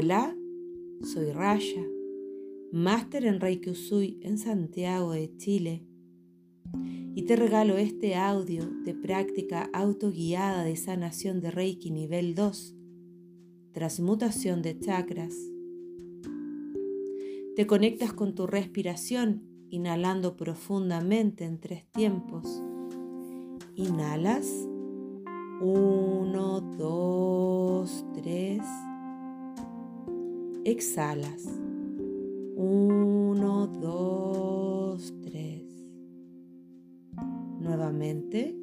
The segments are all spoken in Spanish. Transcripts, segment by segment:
Hola, soy Raya, máster en Reiki Usui en Santiago de Chile. Y te regalo este audio de práctica autoguiada de sanación de Reiki nivel 2, transmutación de chakras. Te conectas con tu respiración, inhalando profundamente en tres tiempos. Inhalas. Uno, dos, tres. Exhalas. Uno, dos, tres. Nuevamente.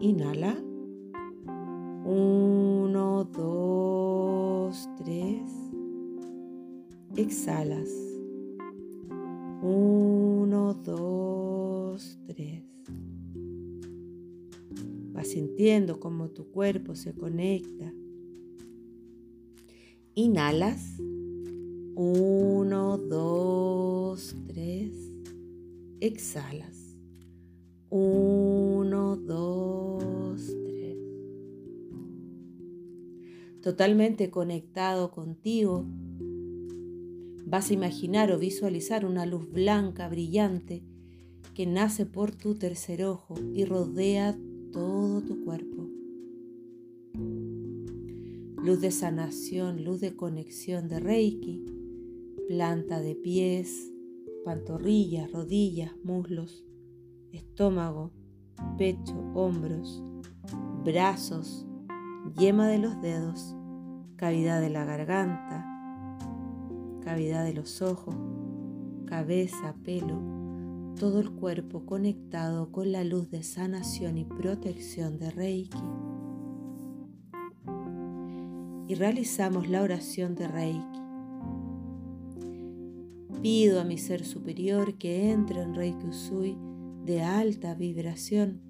Inhala. Uno, dos, tres. Exhalas. Uno, dos, tres. Vas sintiendo cómo tu cuerpo se conecta Inhalas. Uno, dos, tres. Exhalas. Uno, dos, tres. Totalmente conectado contigo, vas a imaginar o visualizar una luz blanca brillante que nace por tu tercer ojo y rodea todo tu cuerpo luz de sanación, luz de conexión de Reiki, planta de pies, pantorrillas, rodillas, muslos, estómago, pecho, hombros, brazos, yema de los dedos, cavidad de la garganta, cavidad de los ojos, cabeza, pelo, todo el cuerpo conectado con la luz de sanación y protección de Reiki y realizamos la oración de Reiki. Pido a mi ser superior que entre en Reiki Usui de alta vibración.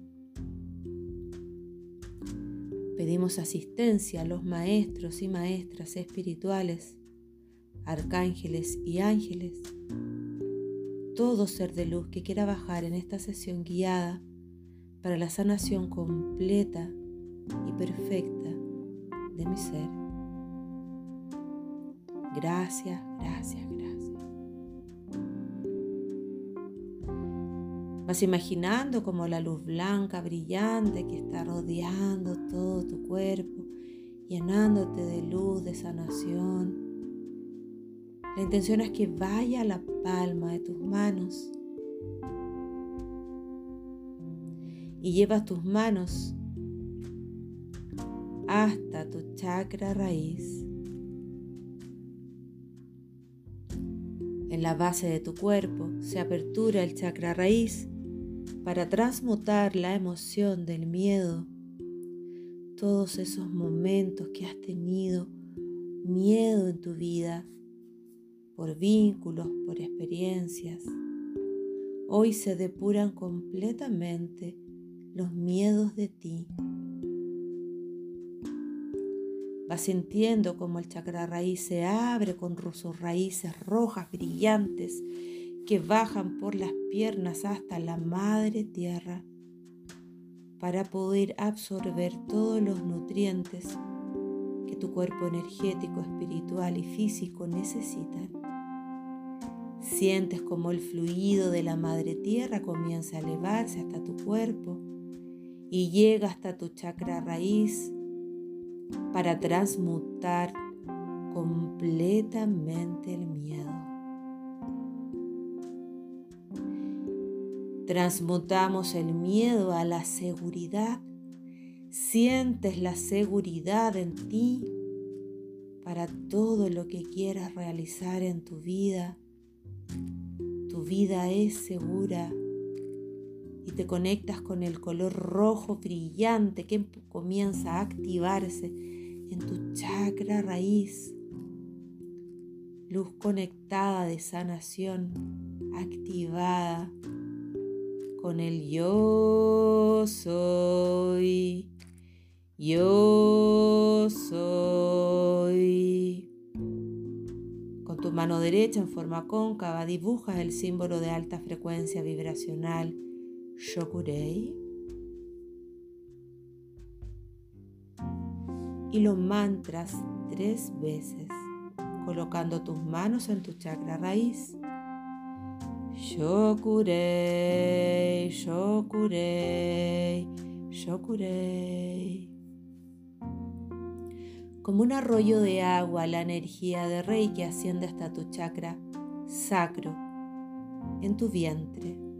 Pedimos asistencia a los maestros y maestras espirituales, arcángeles y ángeles, todo ser de luz que quiera bajar en esta sesión guiada para la sanación completa y perfecta de mi ser. Gracias, gracias, gracias. Vas imaginando como la luz blanca brillante que está rodeando todo tu cuerpo, llenándote de luz, de sanación. La intención es que vaya a la palma de tus manos y llevas tus manos hasta tu chakra raíz. En la base de tu cuerpo se apertura el chakra raíz para transmutar la emoción del miedo. Todos esos momentos que has tenido miedo en tu vida por vínculos, por experiencias. Hoy se depuran completamente los miedos de ti Vas sintiendo como el chakra raíz se abre con sus raíces rojas brillantes que bajan por las piernas hasta la madre tierra para poder absorber todos los nutrientes que tu cuerpo energético, espiritual y físico necesitan. Sientes como el fluido de la madre tierra comienza a elevarse hasta tu cuerpo y llega hasta tu chakra raíz para transmutar completamente el miedo. Transmutamos el miedo a la seguridad. Sientes la seguridad en ti para todo lo que quieras realizar en tu vida. Tu vida es segura y te conectas con el color rojo brillante que comienza a activarse en tu chakra raíz. Luz conectada de sanación, activada con el yo soy, yo soy. Con tu mano derecha en forma cóncava dibujas el símbolo de alta frecuencia vibracional Shokurei y los mantras tres veces. colocando tus manos en tu chakra raíz. Shokurei, Shokurei, Shokurei. Como un arroyo de agua, la energía de Reiki asciende hasta tu chakra sacro, en tu vientre, en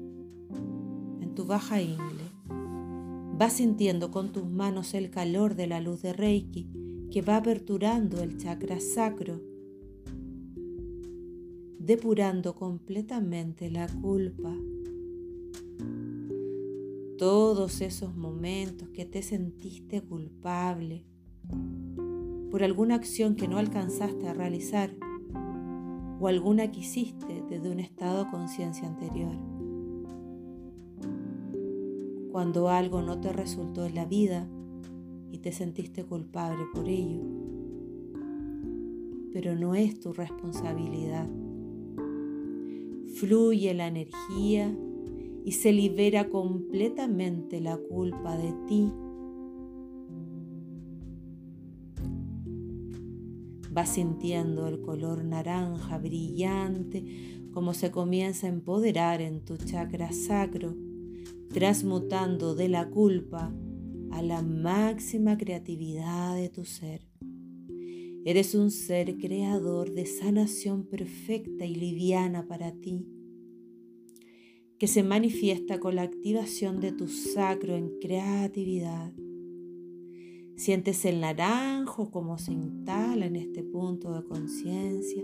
tu baja ingle. Vas sintiendo con tus manos el calor de la luz de Reiki que va aperturando el chakra sacro depurando completamente la culpa. Todos esos momentos que te sentiste culpable por alguna acción que no alcanzaste a realizar o alguna que hiciste desde un estado de conciencia anterior. Cuando algo no te resultó en la vida y te sentiste culpable por ello, pero no es tu responsabilidad. Fluye la energía y se libera completamente la culpa de ti. Vas sintiendo el color naranja brillante como se comienza a empoderar en tu chakra sacro, transmutando de la culpa a la máxima creatividad de tu ser. Eres un ser creador de sanación perfecta y liviana para ti, que se manifiesta con la activación de tu sacro en creatividad. Sientes el naranjo como se instala en este punto de conciencia,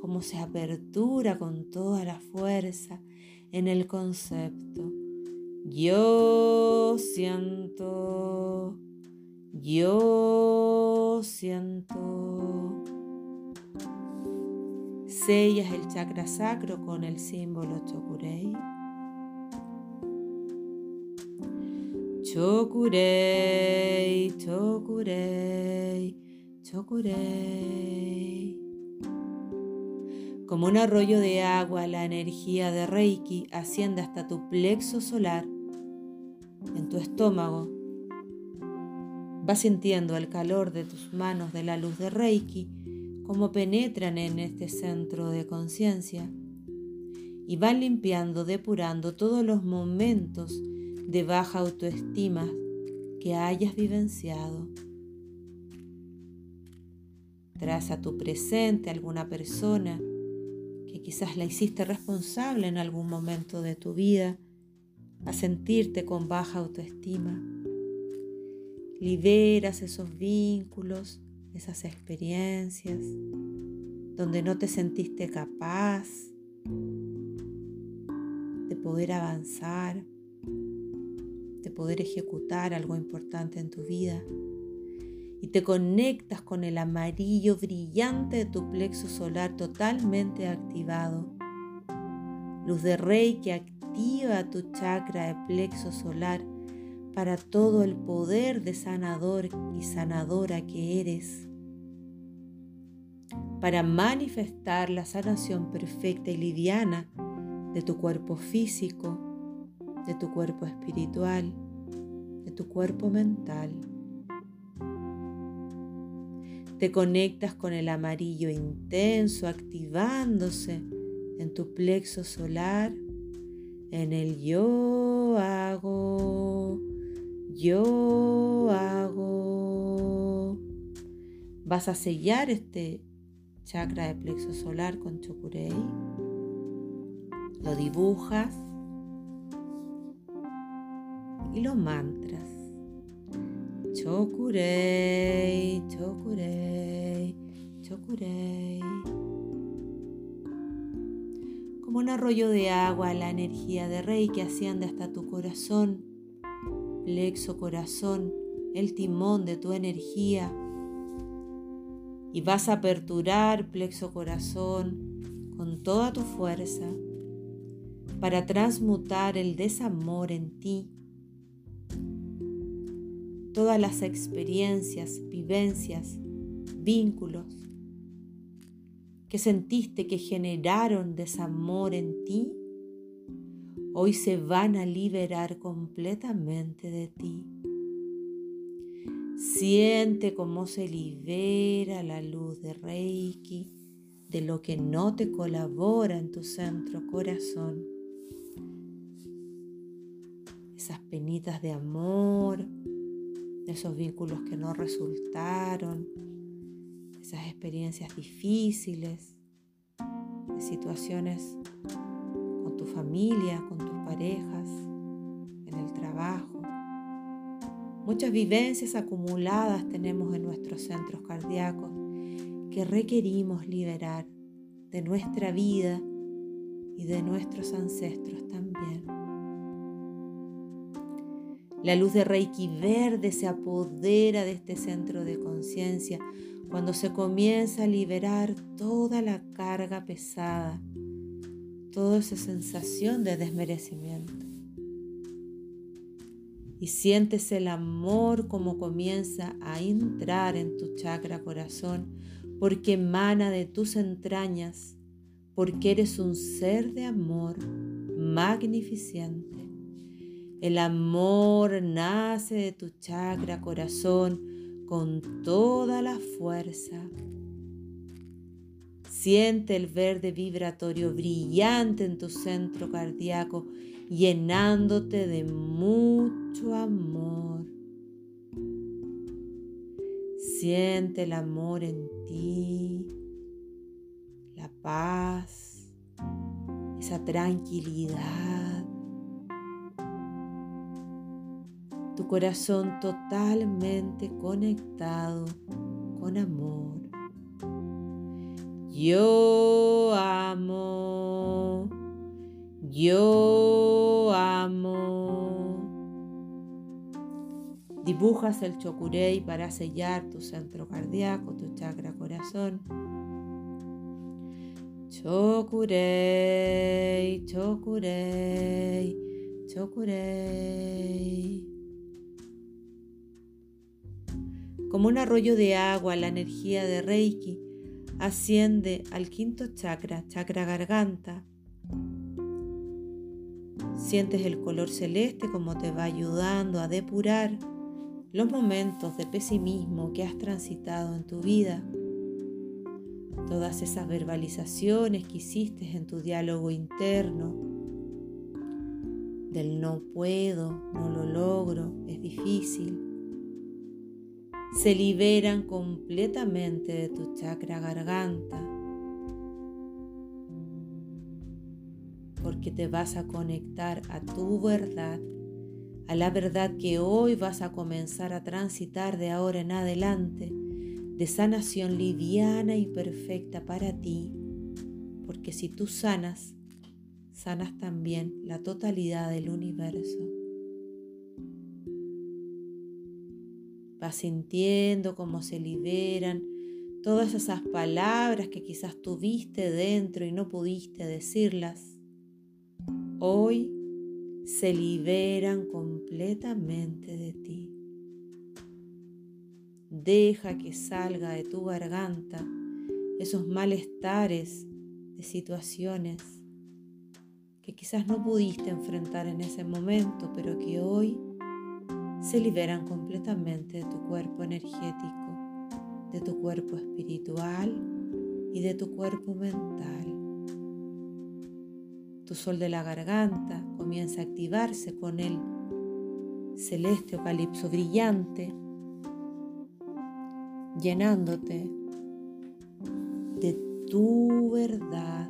como se apertura con toda la fuerza en el concepto. Yo siento yo siento. Sellas el chakra sacro con el símbolo Chokurei. Chokurei, Chokurei, Chokurei. Como un arroyo de agua, la energía de Reiki asciende hasta tu plexo solar, tu estómago, Vas sintiendo el calor de tus manos de la luz de Reiki, como penetran en este centro de conciencia y van limpiando, depurando todos los momentos de baja autoestima que hayas vivenciado. Tras a tu presente alguna persona que quizás la hiciste responsable en algún momento de tu vida a sentirte con baja autoestima liberas esos vínculos, esas experiencias, donde no te sentiste capaz de poder avanzar, de poder ejecutar algo importante en tu vida. Y te conectas con el amarillo brillante de tu plexo solar totalmente activado. Luz de rey que activa tu chakra de plexo solar para todo el poder de sanador y sanadora que eres, para manifestar la sanación perfecta y liviana de tu cuerpo físico, de tu cuerpo espiritual, de tu cuerpo mental. Te conectas con el amarillo intenso activándose en tu plexo solar, en el yo hago yo hago. Vas a sellar este chakra de plexo solar con chokurei. Lo dibujas y los mantras. Chokurei, chokurei, chokurei. Como un arroyo de agua, la energía de Rey que asciende hasta tu corazón plexo corazón, el timón de tu energía. Y vas a aperturar plexo corazón con toda tu fuerza para transmutar el desamor en ti. Todas las experiencias, vivencias, vínculos que sentiste que generaron desamor en ti hoy se van a liberar completamente de ti. Siente cómo se libera la luz de Reiki de lo que no te colabora en tu centro corazón. Esas penitas de amor, esos vínculos que no resultaron, esas experiencias difíciles, de situaciones con tu familia, con tus parejas, en el trabajo. Muchas vivencias acumuladas tenemos en nuestros centros cardíacos que requerimos liberar de nuestra vida y de nuestros ancestros también. La luz de Reiki verde se apodera de este centro de conciencia cuando se comienza a liberar toda la carga pesada, toda esa sensación de desmerecimiento y sientes el amor como comienza a entrar en tu chakra corazón, porque emana de tus entrañas, porque eres un ser de amor magnificente. El amor nace de tu chakra corazón con toda la fuerza. Siente el verde vibratorio brillante en tu centro cardíaco llenándote de mucho amor. Siente el amor en ti, la paz, esa tranquilidad. Tu corazón totalmente conectado con amor. Yo amo. Yo amo. Dibujas el chokurei para sellar tu centro cardíaco, tu chakra corazón. Chokurei, chokurei, chokurei. Como un arroyo de agua, la energía de Reiki asciende al quinto chakra, chakra garganta, Sientes el color celeste como te va ayudando a depurar los momentos de pesimismo que has transitado en tu vida. Todas esas verbalizaciones que hiciste en tu diálogo interno del no puedo, no lo logro, es difícil, se liberan completamente de tu chakra garganta porque te vas a conectar a tu verdad, a la verdad que hoy vas a comenzar a transitar de ahora en adelante, de sanación liviana y perfecta para ti, porque si tú sanas, sanas también la totalidad del universo. Sintiendo cómo se liberan todas esas palabras que quizás tuviste dentro y no pudiste decirlas hoy se liberan completamente de ti. Deja que salga de tu garganta esos malestares de situaciones que quizás no pudiste enfrentar en ese momento, pero que hoy se liberan completamente de tu cuerpo energético, de tu cuerpo espiritual y de tu cuerpo mental. Tu sol de la garganta comienza a activarse con el celeste o calipso brillante, llenándote de tu verdad.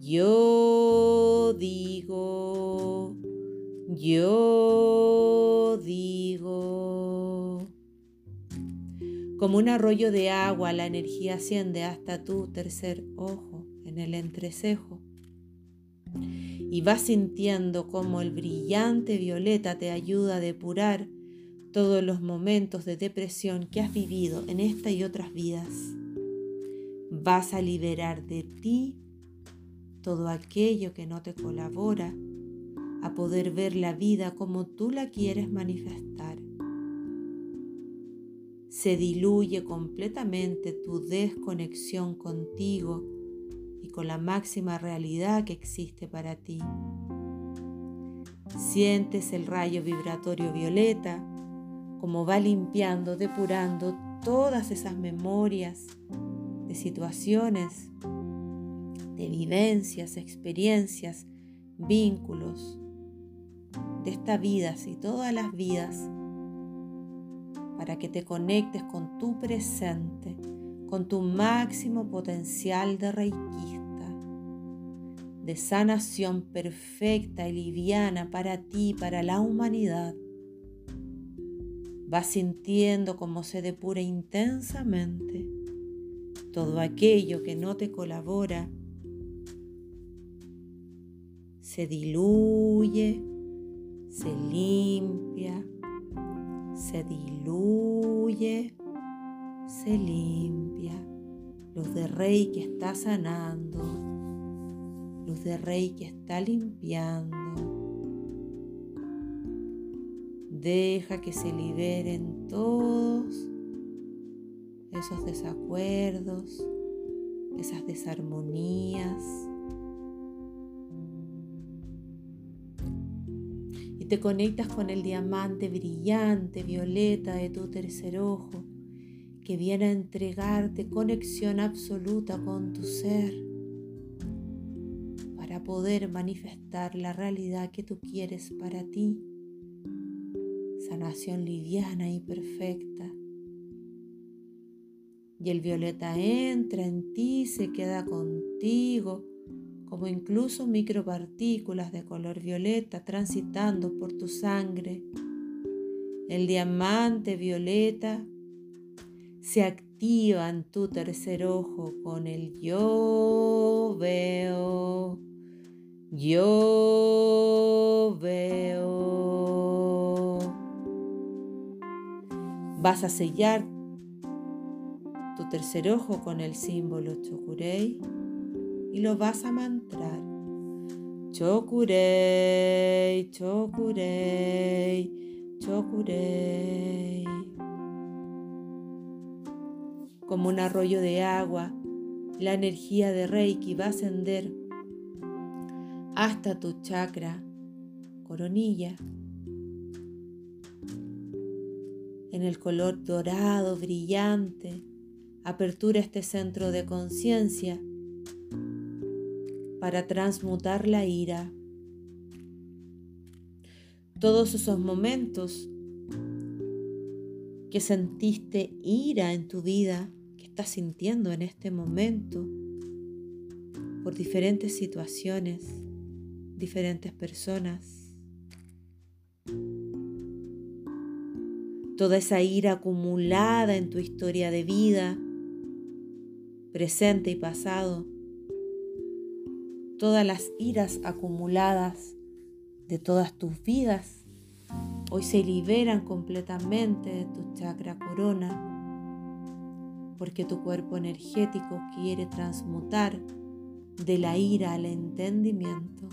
Yo digo, yo digo. Como un arroyo de agua, la energía asciende hasta tu tercer ojo en el entrecejo y vas sintiendo como el brillante violeta te ayuda a depurar todos los momentos de depresión que has vivido en esta y otras vidas. Vas a liberar de ti todo aquello que no te colabora a poder ver la vida como tú la quieres manifestar. Se diluye completamente tu desconexión contigo con la máxima realidad que existe para ti. Sientes el rayo vibratorio violeta como va limpiando, depurando todas esas memorias situaciones, de vivencias, experiencias, vínculos de esta vida y todas las vidas para que te conectes con tu presente, con tu máximo potencial de reikista, de sanación perfecta y liviana para ti, para la humanidad. Vas sintiendo cómo se depura intensamente todo aquello que no te colabora, se diluye, se limpia, se diluye, se limpia. Luz de rey que está sanando, luz de rey que está limpiando. Deja que se liberen todos esos desacuerdos, esas desarmonías. Y te conectas con el diamante brillante, violeta de tu tercer ojo, que viene a entregarte conexión absoluta con tu ser para poder manifestar la realidad que tú quieres para ti. Sanación liviana y perfecta y el violeta entra en ti, se queda contigo, como incluso micropartículas de color violeta transitando por tu sangre. El diamante violeta se activa en tu tercer ojo con el yo veo, yo veo. Vas a sellar tu tercer ojo con el símbolo Chokurei y lo vas a mantrar. Chokurei, Chokurei, Chokurei. Como un arroyo de agua, la energía de Reiki va a ascender hasta tu chakra coronilla. En el color dorado, brillante, apertura este centro de conciencia para transmutar la ira. Todos esos momentos que sentiste ira en tu vida, que estás sintiendo en este momento, por diferentes situaciones, diferentes personas. Toda esa ira acumulada en tu historia de vida, presente y pasado, todas las iras acumuladas de todas tus vidas, hoy se liberan completamente de tu chakra corona, porque tu cuerpo energético quiere transmutar de la ira al entendimiento.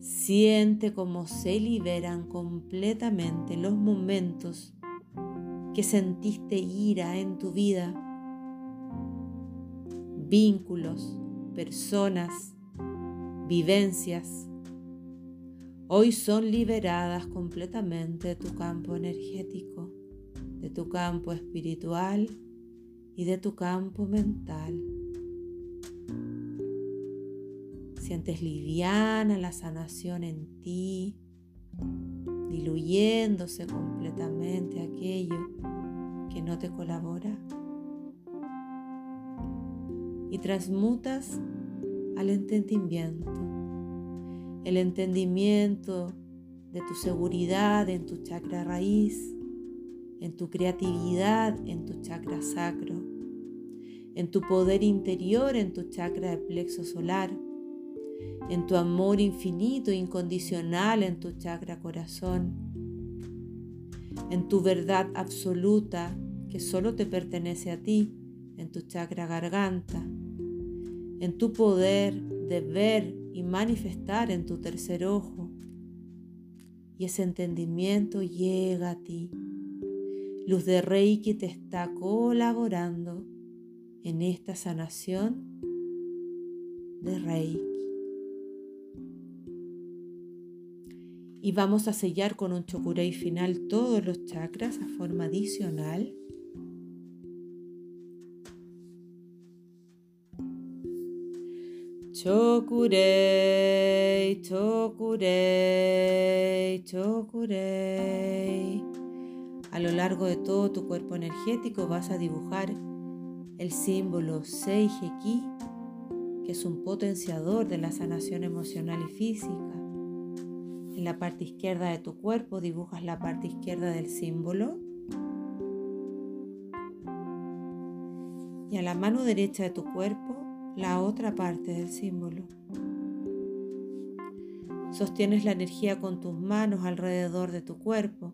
Siente cómo se liberan completamente los momentos que sentiste ira en tu vida, vínculos, personas, vivencias, hoy son liberadas completamente de tu campo energético, de tu campo espiritual y de tu campo mental. Sientes liviana la sanación en ti, diluyéndose completamente aquello que no te colabora y transmutas al entendimiento, el entendimiento de tu seguridad en tu chakra raíz, en tu creatividad en tu chakra sacro, en tu poder interior en tu chakra de plexo solar, en tu amor infinito e incondicional en tu chakra corazón, en tu verdad absoluta que solo te pertenece a ti, en tu chakra garganta, en tu poder de ver y manifestar en tu tercer ojo. Y ese entendimiento llega a ti. Luz de Reiki te está colaborando en esta sanación de Reiki. y vamos a sellar con un chokurei final todos los chakras a forma adicional. Chokurei, chokurei, chokurei. A lo largo de todo tu cuerpo energético vas a dibujar el símbolo Seijeki, que es un potenciador de la sanación emocional y física. En la parte izquierda de tu cuerpo dibujas la parte izquierda del símbolo. Y a la mano derecha de tu cuerpo la otra parte del símbolo. Sostienes la energía con tus manos alrededor de tu cuerpo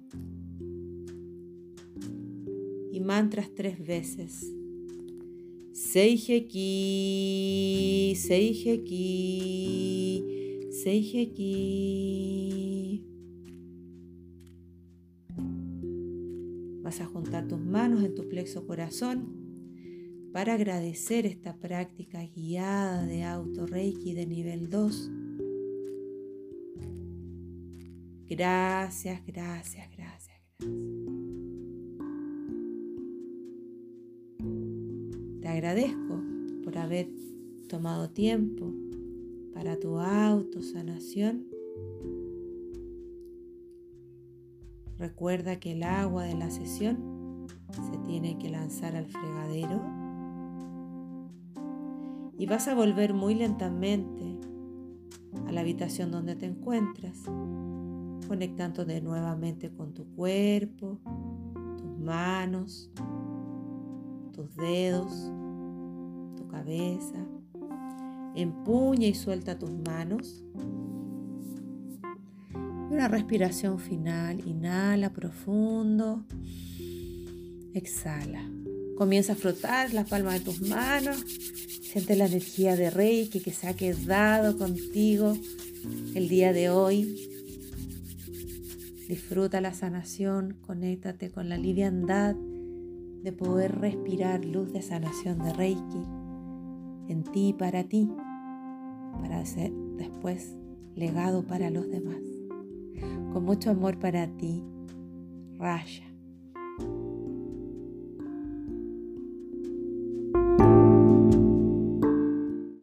y mantras tres veces. Seijeki, Seijeki, Seijeki. Vas a juntar tus manos en tu plexo corazón para agradecer esta práctica guiada de auto Reiki de nivel 2. Gracias, gracias, gracias, gracias. Te agradezco por haber tomado tiempo para tu autosanación. Recuerda que el agua de la sesión se tiene que lanzar al fregadero y vas a volver muy lentamente a la habitación donde te encuentras, conectándote nuevamente con tu cuerpo, tus manos, tus dedos, tu cabeza. Empuña y suelta tus manos. Una respiración final. Inhala profundo. Exhala. Comienza a frotar las palmas de tus manos Siente la energía de Reiki que se ha quedado contigo el día de hoy. Disfruta la sanación, conéctate con la liviandad de poder respirar luz de sanación de Reiki en ti y para ti, para ser después legado para los demás. Con mucho amor para ti, Raya.